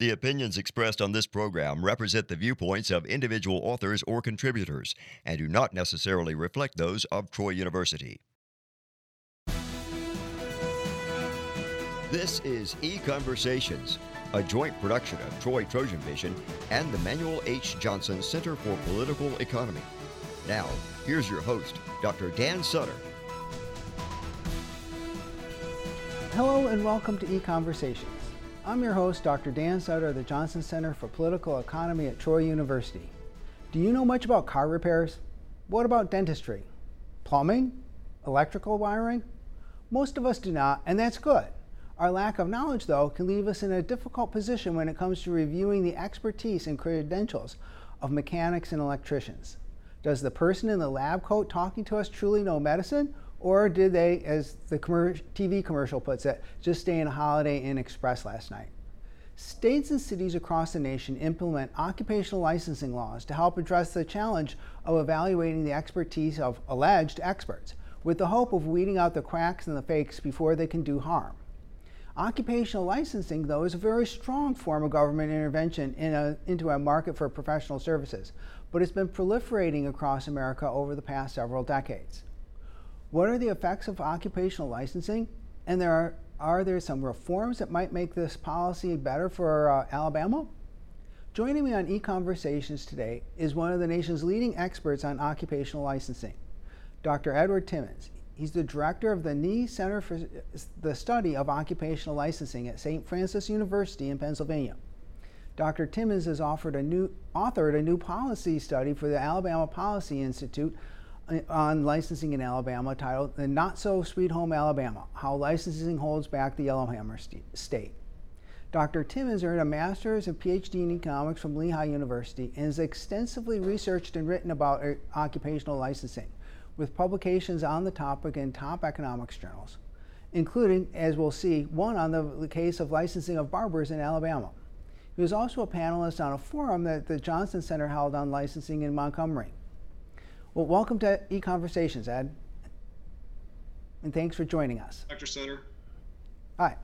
The opinions expressed on this program represent the viewpoints of individual authors or contributors and do not necessarily reflect those of Troy University. This is E Conversations, a joint production of Troy Trojan Vision and the Manuel H. Johnson Center for Political Economy. Now, here's your host, Dr. Dan Sutter. Hello and welcome to E Conversations. I'm your host, Dr. Dan Sutter of the Johnson Center for Political Economy at Troy University. Do you know much about car repairs? What about dentistry? Plumbing? Electrical wiring? Most of us do not, and that's good. Our lack of knowledge, though, can leave us in a difficult position when it comes to reviewing the expertise and credentials of mechanics and electricians. Does the person in the lab coat talking to us truly know medicine, or did they, as the TV commercial puts it, just stay in a Holiday Inn Express last night? States and cities across the nation implement occupational licensing laws to help address the challenge of evaluating the expertise of alleged experts, with the hope of weeding out the cracks and the fakes before they can do harm. Occupational licensing, though, is a very strong form of government intervention in a, into a market for professional services, but it's been proliferating across America over the past several decades. What are the effects of occupational licensing? And there are, are there some reforms that might make this policy better for uh, Alabama? Joining me on e-conversations today is one of the nation's leading experts on occupational licensing, Dr. Edward Timmons. He's the director of the Knee Center for the Study of Occupational Licensing at St. Francis University in Pennsylvania. Dr. Timmons has offered a new, authored a new policy study for the Alabama Policy Institute on licensing in Alabama titled The Not So Sweet Home Alabama How Licensing Holds Back the Yellowhammer st- State. Dr. Timmons earned a master's and PhD in economics from Lehigh University and has extensively researched and written about uh, occupational licensing, with publications on the topic in top economics journals, including, as we'll see, one on the case of licensing of barbers in Alabama. He was also a panelist on a forum that the Johnson Center held on licensing in Montgomery. Well, welcome to eConversations, Ed. And thanks for joining us. Dr. Sutter. Hi.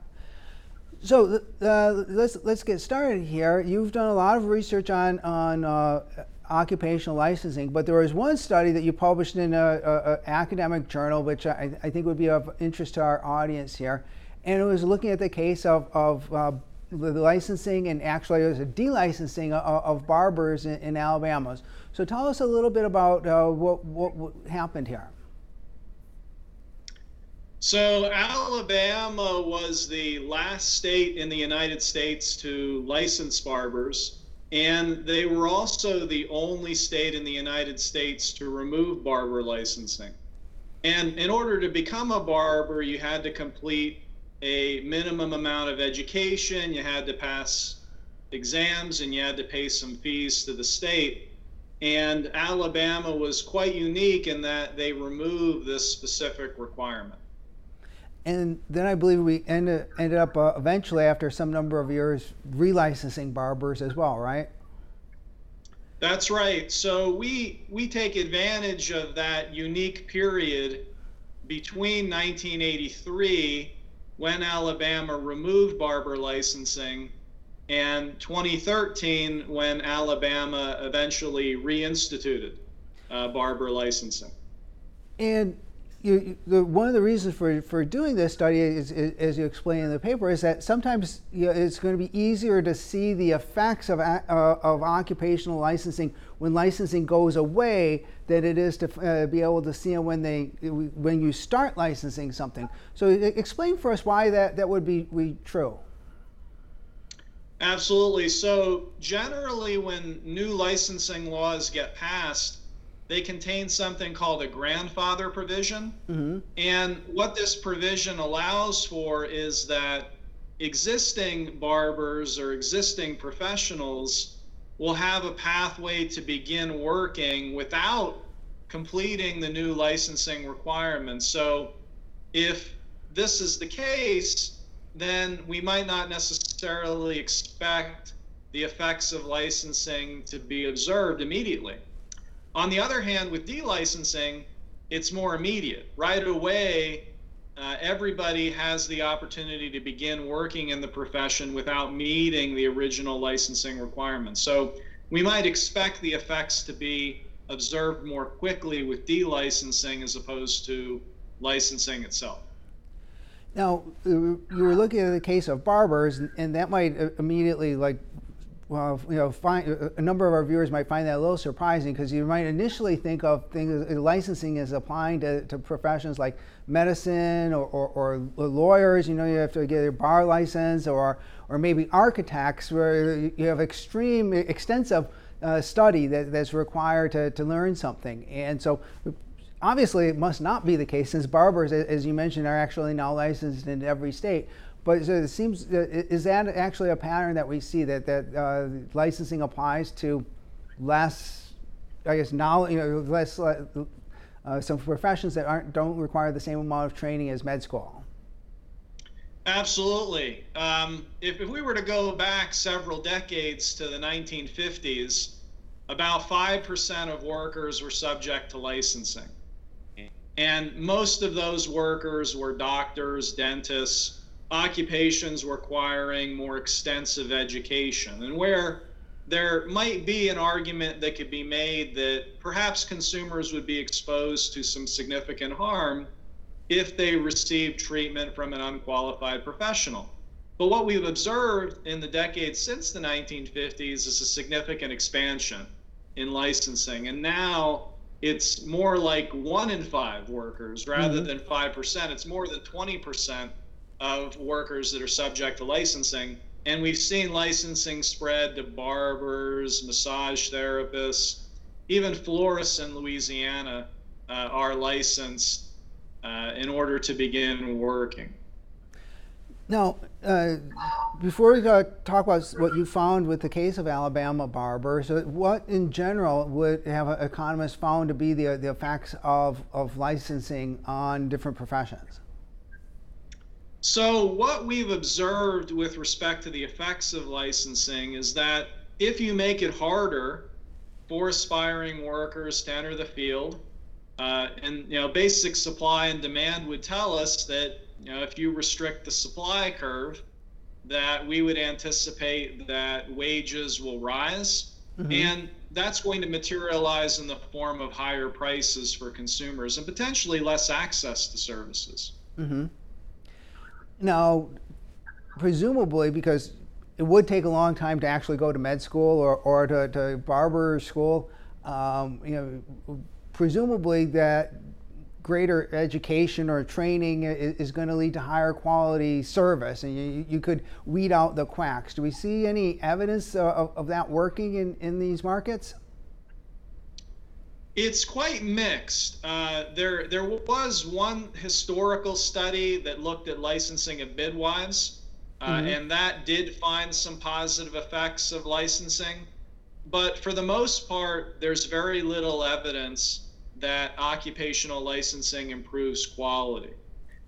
So uh, let's let's get started here. You've done a lot of research on on uh, occupational licensing, but there was one study that you published in an academic journal, which I, I, think would be of interest to our audience here, and it was looking at the case of of uh, the licensing and actually was a delicensing of, of barbers in, in Alabama. So tell us a little bit about uh, what, what, what happened here. So, Alabama was the last state in the United States to license barbers, and they were also the only state in the United States to remove barber licensing. And in order to become a barber, you had to complete a minimum amount of education, you had to pass exams, and you had to pay some fees to the state. And Alabama was quite unique in that they removed this specific requirement. And then I believe we ended, ended up uh, eventually, after some number of years, relicensing barbers as well, right? That's right. So we we take advantage of that unique period between 1983, when Alabama removed barber licensing, and 2013 when Alabama eventually reinstituted uh, barber licensing. And you, the, one of the reasons for, for doing this study, is, is, as you explain in the paper, is that sometimes you know, it's going to be easier to see the effects of, uh, of occupational licensing when licensing goes away than it is to uh, be able to see when, they, when you start licensing something. So explain for us why that, that would be, be true. Absolutely. So, generally, when new licensing laws get passed, they contain something called a grandfather provision. Mm-hmm. And what this provision allows for is that existing barbers or existing professionals will have a pathway to begin working without completing the new licensing requirements. So, if this is the case, then we might not necessarily expect the effects of licensing to be observed immediately. On the other hand, with delicensing, it's more immediate. Right away, uh, everybody has the opportunity to begin working in the profession without meeting the original licensing requirements. So we might expect the effects to be observed more quickly with delicensing as opposed to licensing itself. Now, you were looking at the case of barbers, and that might immediately like well, you know, find, a number of our viewers might find that a little surprising because you might initially think of things licensing as applying to, to professions like medicine or, or, or, lawyers. You know, you have to get a bar license, or or maybe architects, where you have extreme, extensive uh, study that, that's required to, to learn something. And so, obviously, it must not be the case since barbers, as you mentioned, are actually now licensed in every state. But it seems, uh, is that actually a pattern that we see that, that uh, licensing applies to less, I guess, knowledge, you know, less, uh, uh, some professions that aren't, don't require the same amount of training as med school? Absolutely. Um, if, if we were to go back several decades to the 1950s, about 5% of workers were subject to licensing. And most of those workers were doctors, dentists, occupations requiring more extensive education, and where there might be an argument that could be made that perhaps consumers would be exposed to some significant harm if they received treatment from an unqualified professional. But what we've observed in the decades since the 1950s is a significant expansion in licensing. And now it's more like one in five workers rather mm-hmm. than 5%. It's more than 20% of workers that are subject to licensing. And we've seen licensing spread to barbers, massage therapists, even florists in Louisiana uh, are licensed uh, in order to begin working. Now, uh, before we talk about what you found with the case of Alabama barbers, what in general would have economists found to be the, the effects of, of licensing on different professions? So, what we've observed with respect to the effects of licensing is that if you make it harder for aspiring workers to enter the field, uh, and you know, basic supply and demand would tell us that you know, if you restrict the supply curve, that we would anticipate that wages will rise, mm-hmm. and that's going to materialize in the form of higher prices for consumers and potentially less access to services. Mm-hmm. Now, presumably, because it would take a long time to actually go to med school or, or to, to barber school, um, you know, presumably that greater education or training is, is going to lead to higher quality service and you, you could weed out the quacks. Do we see any evidence of, of that working in, in these markets? It's quite mixed. Uh, there, there was one historical study that looked at licensing of midwives, uh, mm-hmm. and that did find some positive effects of licensing. But for the most part, there's very little evidence that occupational licensing improves quality.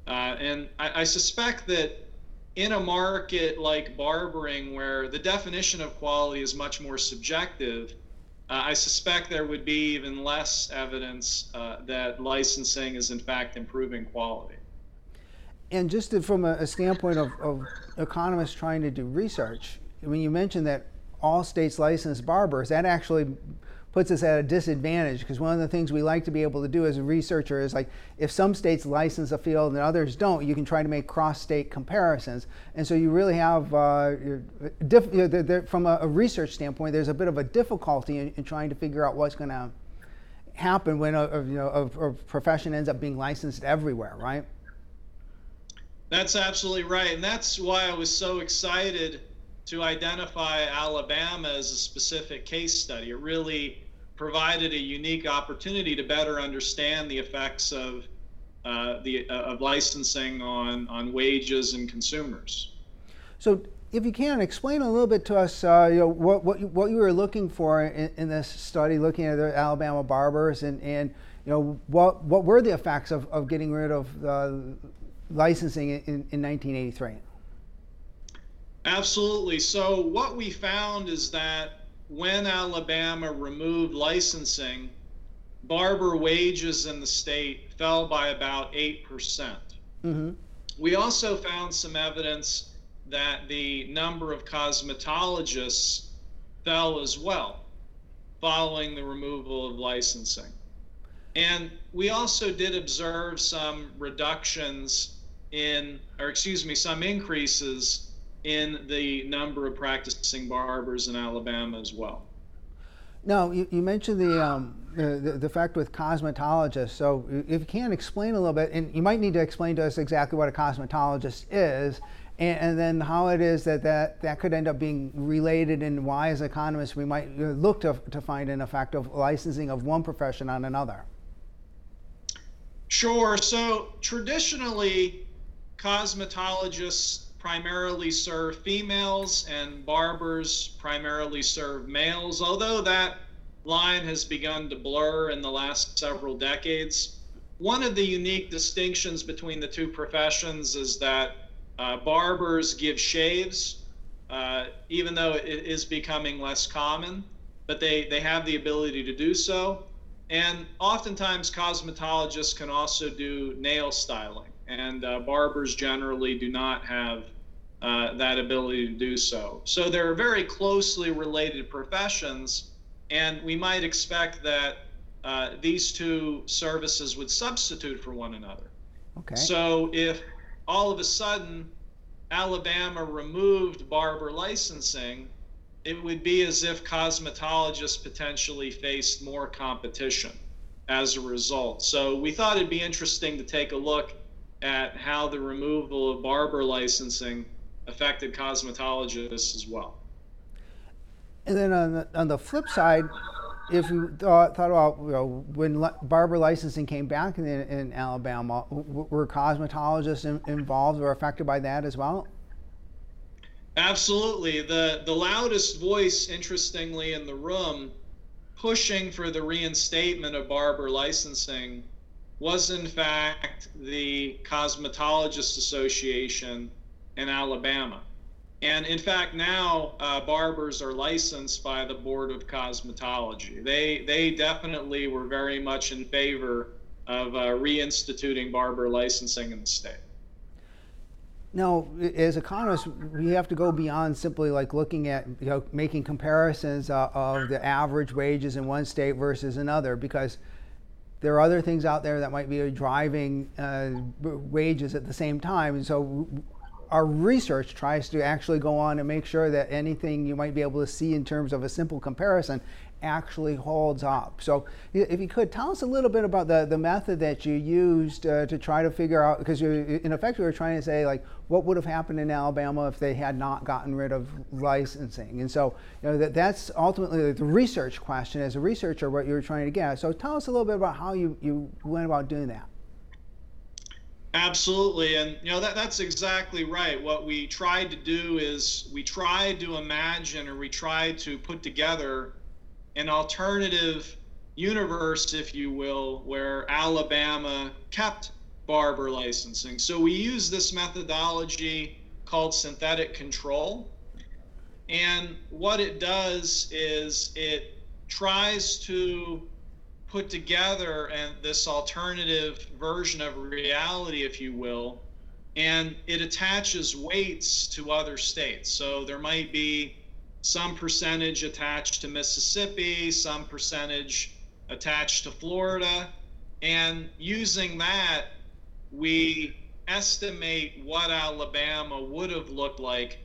Uh, and I, I suspect that in a market like barbering, where the definition of quality is much more subjective, uh, I suspect there would be even less evidence uh, that licensing is in fact improving quality. And just to, from a, a standpoint of, of, economists trying to do research, I mean, you mentioned that all states license barbers. That actually puts us at a disadvantage because one of the things we like to be able to do as a researcher is like if some states license a field and others don't, you can try to make cross-state comparisons. And so you really have, uh, you know, from a, a, research standpoint, there's a bit of a difficulty in, in trying to figure out what's going to happen when a, a you know a, a profession ends up being licensed everywhere, right? That's absolutely right, and that's why I was so excited to identify Alabama as a specific case study. It really provided a unique opportunity to better understand the effects of uh, the uh, of licensing on on wages and consumers. So, if you can explain a little bit to us, uh, you know, what what you, what you were looking for in, in, this study, looking at the Alabama barbers, and and you know what what were the effects of, of getting rid of licensing in, in 1983? Absolutely. So what we found is that when Alabama removed licensing, barber wages in the state fell by about 8%. percent Mm-hmm. We also found some evidence that the number of cosmetologists fell as well following the removal of licensing. And we also did observe some reductions in, or excuse me, some increases in the number of practicing barbers in Alabama as well. Now, you, you mentioned the, um, the, the fact with cosmetologists. So, if you can explain a little bit, and you might need to explain to us exactly what a cosmetologist is, and, and, then how it is that, that that could end up being related, and why, as economists, we might uh, look to, to find an effect of licensing of one profession on another. Sure. So, traditionally, cosmetologists primarily serve females and barbers primarily serve males, although that line has begun to blur in the last several decades. One of the unique distinctions between the two professions is that uh, barbers give shaves, uh, even though it is becoming less common, but they, they have the ability to do so. And oftentimes, cosmetologists can also do nail styling, and uh, barbers generally do not have uh, that ability to do so. So they're very closely related professions, and we might expect that uh, these two services would substitute for one another. Okay. So if all of a sudden Alabama removed barber licensing, it would be as if cosmetologists potentially faced more competition as a result. So we thought it'd be interesting to take a look at how the removal of barber licensing affected cosmetologists as well. And then on the, on the flip side, if you thought, thought about you know, when barber licensing came back in, in Alabama, were cosmetologists in, involved or affected by that as well? Absolutely. The the loudest voice, interestingly, in the room, pushing for the reinstatement of barber licensing, was in fact the Cosmetologists Association in Alabama. And in fact, now uh, barbers are licensed by the Board of Cosmetology. They they definitely were very much in favor of uh, reinstituting barber licensing in the state. Now, as economists, we have to go beyond simply like looking at you know making comparisons uh, of the average wages in one state versus another because there are other things out there that might be driving uh, wages at the same time, and so our research tries to actually go on and make sure that anything you might be able to see in terms of a simple comparison actually holds up. So, if you could tell us a little bit about the, the method that you used uh, to try to figure out, because in effect, you were trying to say, like, what would have happened in Alabama if they had not gotten rid of licensing? And so, you know, that, that's ultimately the research question as a researcher, what you were trying to get. So, tell us a little bit about how you, you went about doing that. Absolutely, and you know that that's exactly right. What we tried to do is we tried to imagine or we tried to put together an alternative universe, if you will, where Alabama kept barber licensing. So we use this methodology called synthetic control. And what it does is it tries to put together and this alternative version of reality, if you will, and it attaches weights to other states. So there might be some percentage attached to Mississippi, some percentage attached to Florida, and using that, we estimate what Alabama would have looked like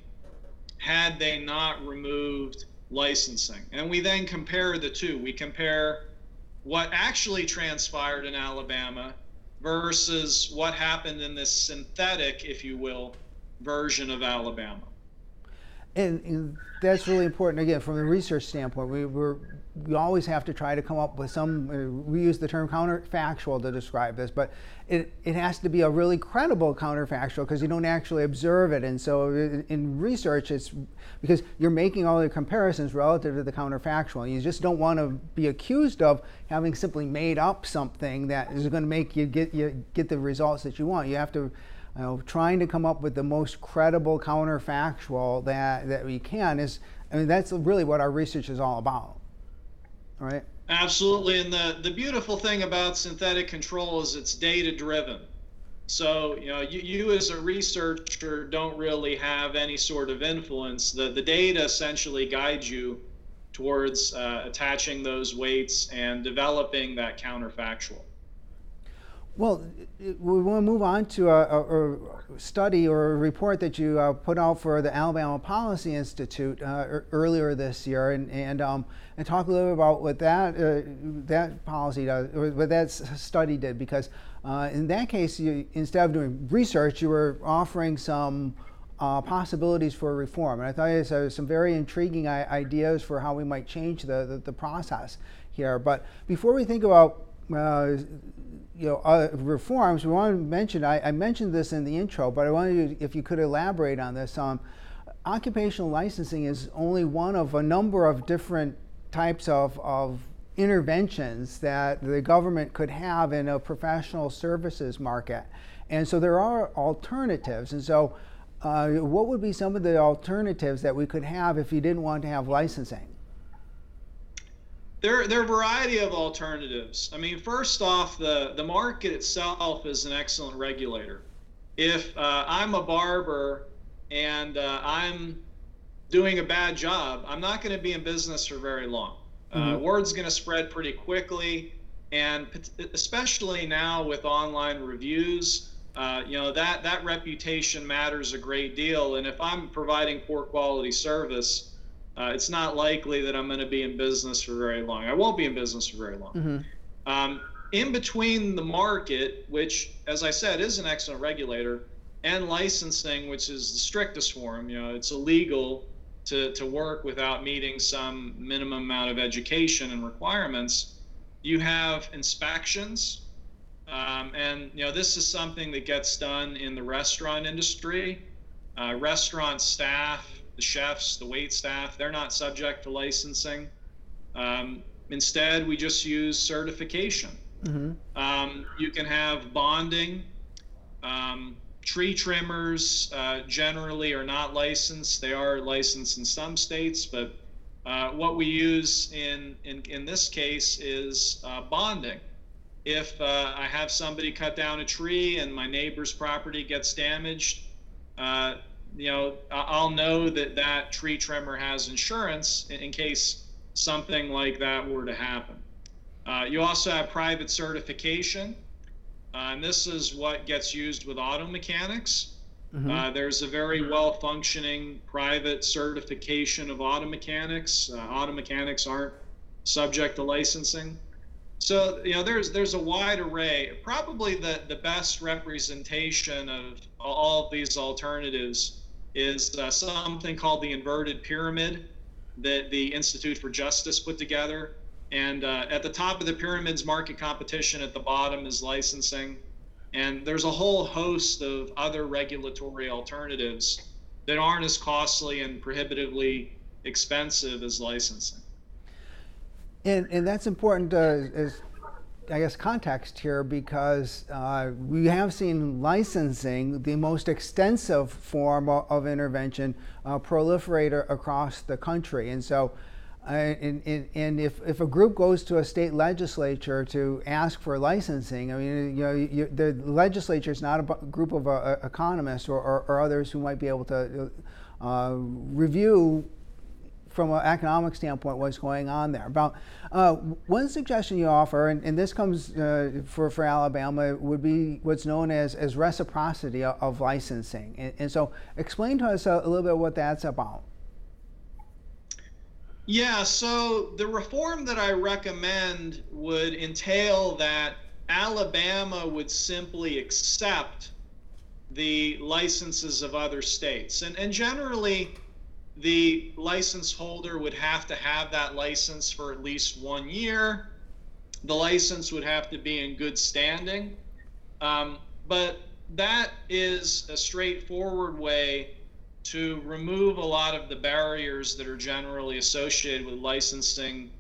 had they not removed licensing. And we then compare the two. We compare what actually transpired in Alabama versus what happened in this synthetic, if you will, version of Alabama. And, and that's really important. Again, from the research standpoint, we we always have to try to come up with some. Uh, we use the term counterfactual to describe this, but it, it has to be a really credible counterfactual because you don't actually observe it. And so in research, it's because you're making all the comparisons relative to the counterfactual. You just don't want to be accused of having simply made up something that is going to make you get you get the results that you want. You have to you know, trying to come up with the most credible counterfactual that, that we can is, I mean, that's really what our research is all about, right? Absolutely. And the, the beautiful thing about synthetic control is it's data driven. So, you know, you, you as a researcher don't really have any sort of influence. The, the data essentially guides you towards uh, attaching those weights and developing that counterfactual. Well, we want to move on to a, a, a study or a report that you uh, put out for the Alabama Policy Institute uh, earlier this year, and and, um, and talk a little bit about what that uh, that policy does, or what that study did, because uh, in that case, you, instead of doing research, you were offering some uh, possibilities for reform, and I thought it was some very intriguing ideas for how we might change the, the, the process here. But before we think about uh, you know, uh, reforms, we want to mention, I, I, mentioned this in the intro, but I wanted you, if you could elaborate on this. Um, occupational licensing is only one of a number of different types of, of interventions that the government could have in a professional services market. And so there are alternatives. And so, uh, what would be some of the alternatives that we could have if you didn't want to have licensing? There, there are a variety of alternatives. I mean, first off, the, the market itself is an excellent regulator. If uh, I'm a barber and uh, I'm doing a bad job, I'm not going to be in business for very long. Uh, mm-hmm. word's going to spread pretty quickly, and especially now with online reviews, uh, you know that that reputation matters a great deal. And if I'm providing poor quality service, uh, it's not likely that I'm going to be in business for very long. I won't be in business for very long. Mm-hmm. Um, in between the market, which, as I said, is an excellent regulator, and licensing, which is the strictest form, you know, it's illegal to, to work without meeting some minimum amount of education and requirements. You have inspections, um, and you know this is something that gets done in the restaurant industry. Uh, restaurant staff the chefs, the wait staff, they're not subject to licensing. Um, instead, we just use certification. Mm-hmm. Um, you can have bonding. Um, tree trimmers uh, generally are not licensed. They are licensed in some states, but uh, what we use in, in, in this case is uh, bonding. If uh, I have somebody cut down a tree and my neighbor's property gets damaged, uh, you know, I'll know that that tree trimmer has insurance in, case something like that were to happen. Uh, you also have private certification, uh, and this is what gets used with auto mechanics. Mm-hmm. Uh, there's a very well functioning private certification of auto mechanics. Uh, auto mechanics aren't subject to licensing. So you know, there's there's a wide array. Probably the the best representation of all of these alternatives is uh, something called the inverted pyramid that the Institute for Justice put together. And uh, at the top of the pyramid's market competition, at the bottom is licensing. And there's a whole host of other regulatory alternatives that aren't as costly and prohibitively expensive as licensing. And, and that's important uh, as I guess, context here because uh, we have seen licensing, the most extensive form of, of intervention, uh, proliferate across the country. And so, uh, and, and, if, if a group goes to a state legislature to ask for licensing, I mean, you know, you, the legislature is not a group of uh, economists or, or, or, others who might be able to uh, review from an economic standpoint what's going on there. About uh, one suggestion you offer, and, and this comes uh, for, for Alabama, would be what's known as, as reciprocity of, licensing. And, and, so explain to us a, a little bit what that's about. Yeah, so the reform that I recommend would entail that Alabama would simply accept the licenses of other states. And, and generally, the license holder would have to have that license for at least one year. The license would have to be in good standing. Um, but that is a straightforward way to remove a lot of the barriers that are generally associated with licensing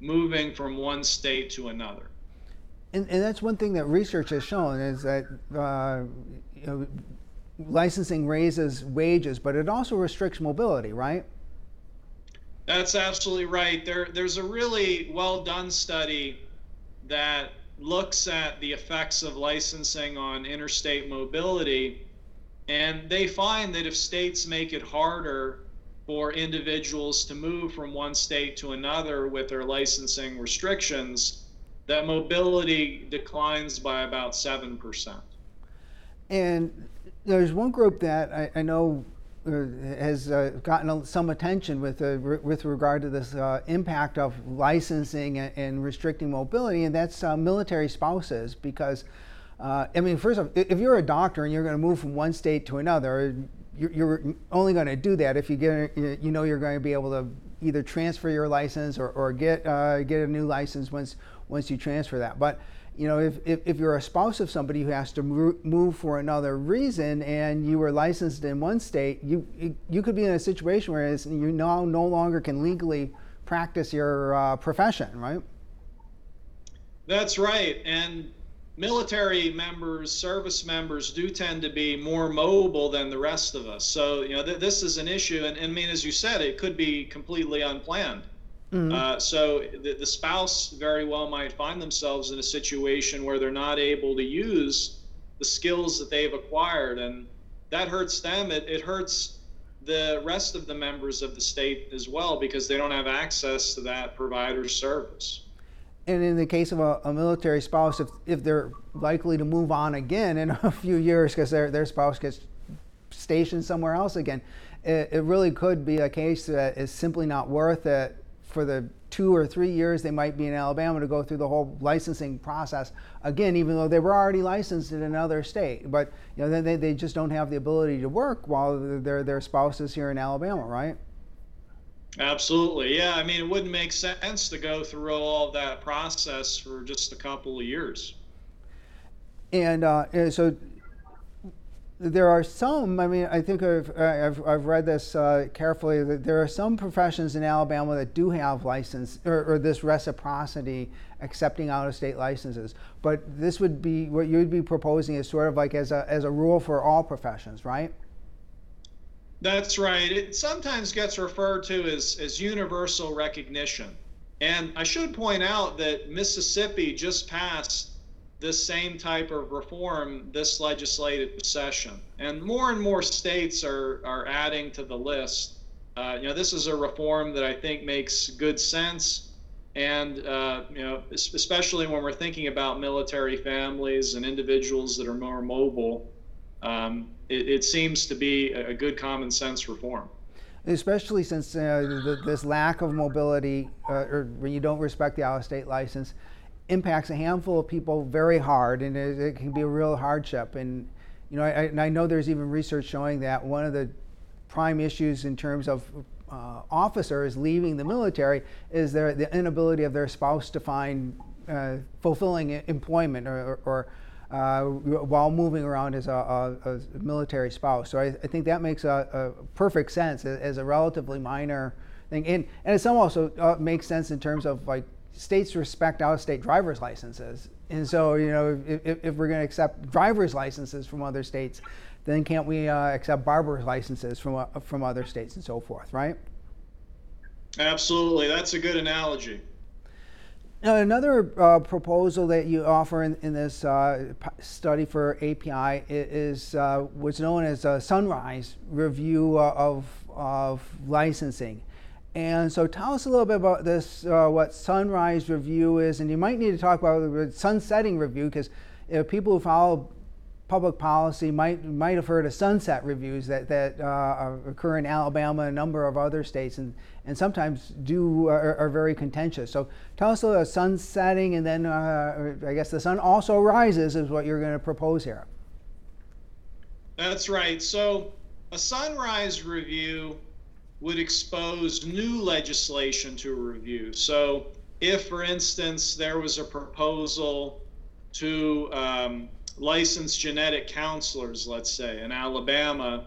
moving from one state to another. And, and that's one thing that research has shown is that uh, you know, licensing raises wages, but it also restricts mobility, right? That's absolutely right. There, there's a really well done study that looks at the effects of licensing on interstate mobility, and they find that if states make it harder for individuals to move from one state to another with their licensing restrictions, that mobility declines by about 7%. And there's one group that I, I know uh, has uh, gotten some attention with uh, re- with regard to this uh, impact of licensing and, and, restricting mobility, and that's uh, military spouses. Because, uh, I mean, first off, if you're a doctor and you're going to move from one state to another, you're, you're only going to do that if you get you know you're going to be able to either transfer your license or, or get get a new license once once you transfer that. But you know, if, if, if, you're a spouse of somebody who has to move for another reason and you were licensed in one state, you, you could be in a situation where you now no longer can legally practice your uh, profession, right? That's right. And military members, service members do tend to be more mobile than the rest of us. So, you know, th- this is an issue. And, and I mean, as you said, it could be completely unplanned. Mm-hmm. Uh, so the, the spouse very well might find themselves in a situation where they're not able to use the skills that they've acquired, and that hurts them. It, it hurts the rest of the members of the state as well because they don't have access to that provider service. And in the case of a, a, military spouse, if, if they're likely to move on again in a few years because their, their spouse gets stationed somewhere else again, it, it really could be a case that is simply not worth it for the two or three years they might be in Alabama to go through the whole licensing process again, even though they were already licensed in another state. But you know, they, they just don't have the ability to work while their their spouses here in Alabama, right? Absolutely, yeah. I mean, it wouldn't make sense to go through all that process for just a couple of years. And uh, so, there are some, I mean, I think I've, I've, I've read this uh, carefully, that there are some professions in Alabama that do have license or, or this reciprocity accepting out of state licenses. But this would be what you'd be proposing is sort of like as a, as a rule for all professions, right? That's right. It sometimes gets referred to as, as universal recognition. And I should point out that Mississippi just passed this same type of reform this legislative session. And more and more states are, are adding to the list. Uh, you know, this is a reform that I think makes good sense. And, uh, you know, especially when we're thinking about military families and individuals that are more mobile, um, it, it, seems to be a good common sense reform. Especially since uh, the, this lack of mobility, uh, or when you don't respect the out of state license, impacts a handful of people very hard, and it, it can be a real hardship. And you know, I, I, know there's even research showing that one of the prime issues in terms of uh, officers leaving the military is their the inability of their spouse to find uh, fulfilling employment or, or uh, while moving around as a, a, a military spouse. So I, I think that makes a, a, perfect sense as a relatively minor thing, and and it also uh, makes sense in terms of like states respect out-of-state driver's licenses, and so you know if, if we're going to accept driver's licenses from other states, then can't we uh, accept barber's licenses from uh, from other states and so forth, right? Absolutely, that's a good analogy. Now, another uh, proposal that you offer in, in this uh, study for API is uh, what's known as a sunrise review uh, of, of licensing. And so tell us a little bit about this, uh, what Sunrise Review is, and you might need to talk about the Sunsetting Review because people who follow public policy might might have heard of sunset reviews that that uh, occur in Alabama and a number of other states, and and sometimes do are, are very contentious. So tell us about sunsetting, and then uh, I guess the sun also rises is what you're going to propose here. That's right. So a sunrise review would expose new legislation to review. So, if, for instance, there was a proposal to um, license genetic counselors, let's say, in Alabama,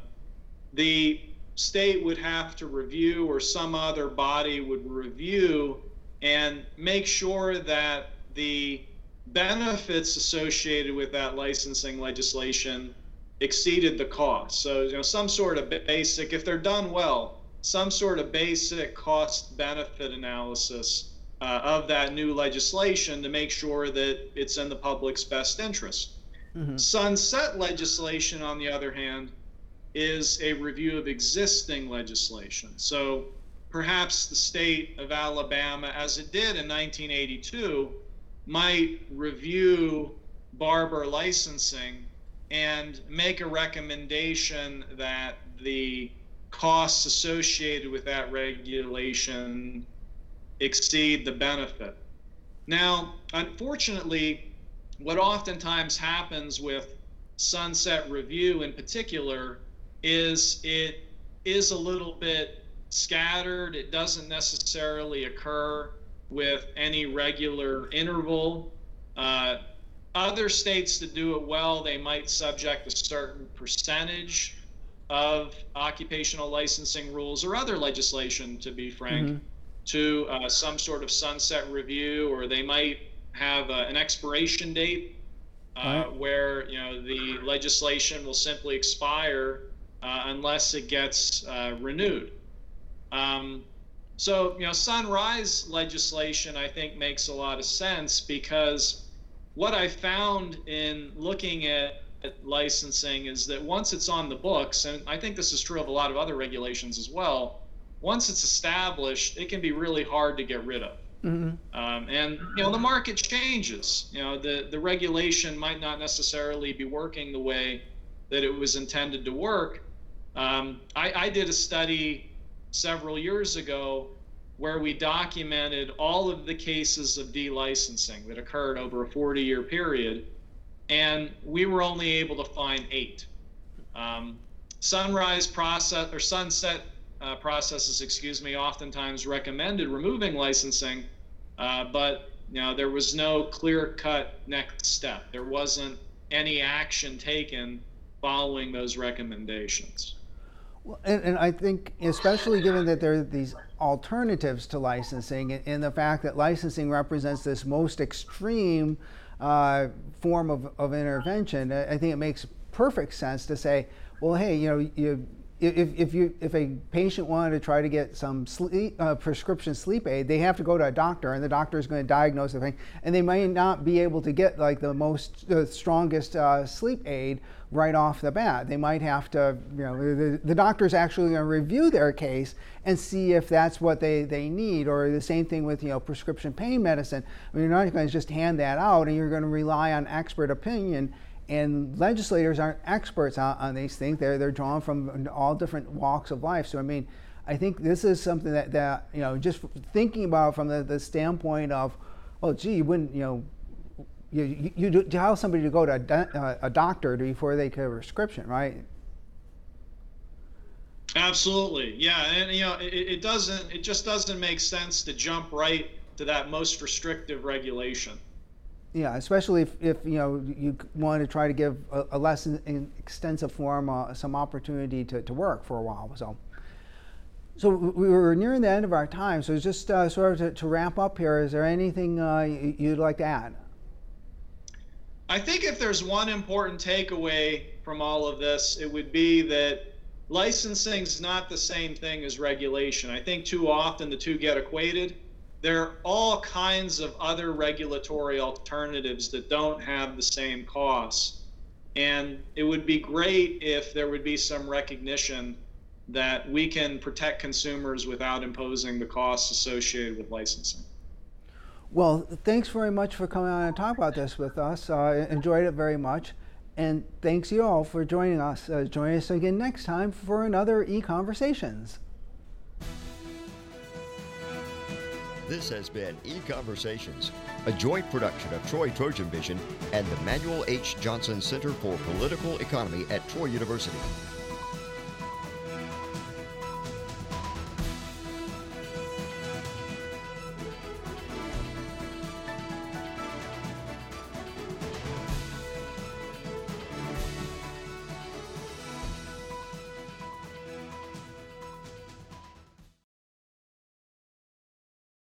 the state would have to review, or some other body would review and make sure that the benefits associated with that licensing legislation exceeded the cost. So, you know, some sort of basic, if they're done well, some sort of basic cost benefit analysis uh, of that new legislation to make sure that it's in the public's best interest. Mm-hmm. Sunset legislation, on the other hand, is a review of existing legislation. So perhaps the state of Alabama, as it did in 1982, might review barber licensing and make a recommendation that the costs associated with that regulation exceed the benefit. Now, unfortunately, what oftentimes happens with sunset review in particular is it is a little bit scattered. It doesn't necessarily occur with any regular interval. Uh, other states that do it well, they might subject a certain percentage of occupational licensing rules or other legislation, to be frank, mm-hmm. to uh, some sort of sunset review, or they might have uh, an expiration date uh, right. where you know the legislation will simply expire uh, unless it gets uh, renewed. Um, so you know, sunrise legislation I think makes a lot of sense because what I found in looking at licensing is that once it's on the books, and I think this is true of a lot of other regulations as well, once it's established, it can be really hard to get rid of. Mm-hmm. Um, and you know the market changes. You know the the regulation might not necessarily be working the way that it was intended to work. Um, I, I did a study several years ago where we documented all of the cases of delicensing that occurred over a 40 year period and we were only able to find eight. Um, sunrise process or sunset uh, processes, excuse me, oftentimes recommended removing licensing, uh, but you know there was no clear-cut next step. There wasn't any action taken following those recommendations. Well, and, and I think, especially given that there are these alternatives to licensing, and, and the fact that licensing represents this most extreme uh, form of, of intervention, I think it makes perfect sense to say, well, hey, you know, you, if, if you if a patient wanted to try to get some sleep, uh, prescription sleep aid, they have to go to a doctor, and the doctor is going to diagnose the thing, and they may not be able to get like the most the strongest uh, sleep aid right off the bat. They might have to, you know, the, the doctor's actually going to review their case and see if that's what they, they need. Or the same thing with, you know, prescription pain medicine. I mean, you're not going to just hand that out and you're going to rely on expert opinion. And legislators aren't experts on, on these things. They're, they're drawn from all different walks of life. So, I mean, I think this is something that, that you know, just thinking about from the, the standpoint of, oh, gee, you wouldn't, you know, you, you, you tell somebody to go to a, uh, a doctor before they get a prescription, right? Absolutely, yeah, and you know it, it doesn't, it just doesn't make sense to jump right to that most restrictive regulation. Yeah, especially if, if you know you want to try to give a, a less in, extensive form uh, some opportunity to, to work for a while. So, so we were nearing the end of our time. So just uh, sort of to, to, wrap up here, is there anything uh, you'd like to add? I think if there's one important takeaway from all of this, it would be that licensing is not the same thing as regulation. I think too often the two get equated. There are all kinds of other regulatory alternatives that don't have the same costs. And it would be great if there would be some recognition that we can protect consumers without imposing the costs associated with licensing. Well, thanks very much for coming on and talk about this with us. I uh, enjoyed it very much. And thanks you all for joining us. Uh, join us again next time for another e-conversations. This has been E-Conversations, a joint production of Troy Trojan Vision and the Manuel H. Johnson Center for Political Economy at Troy University.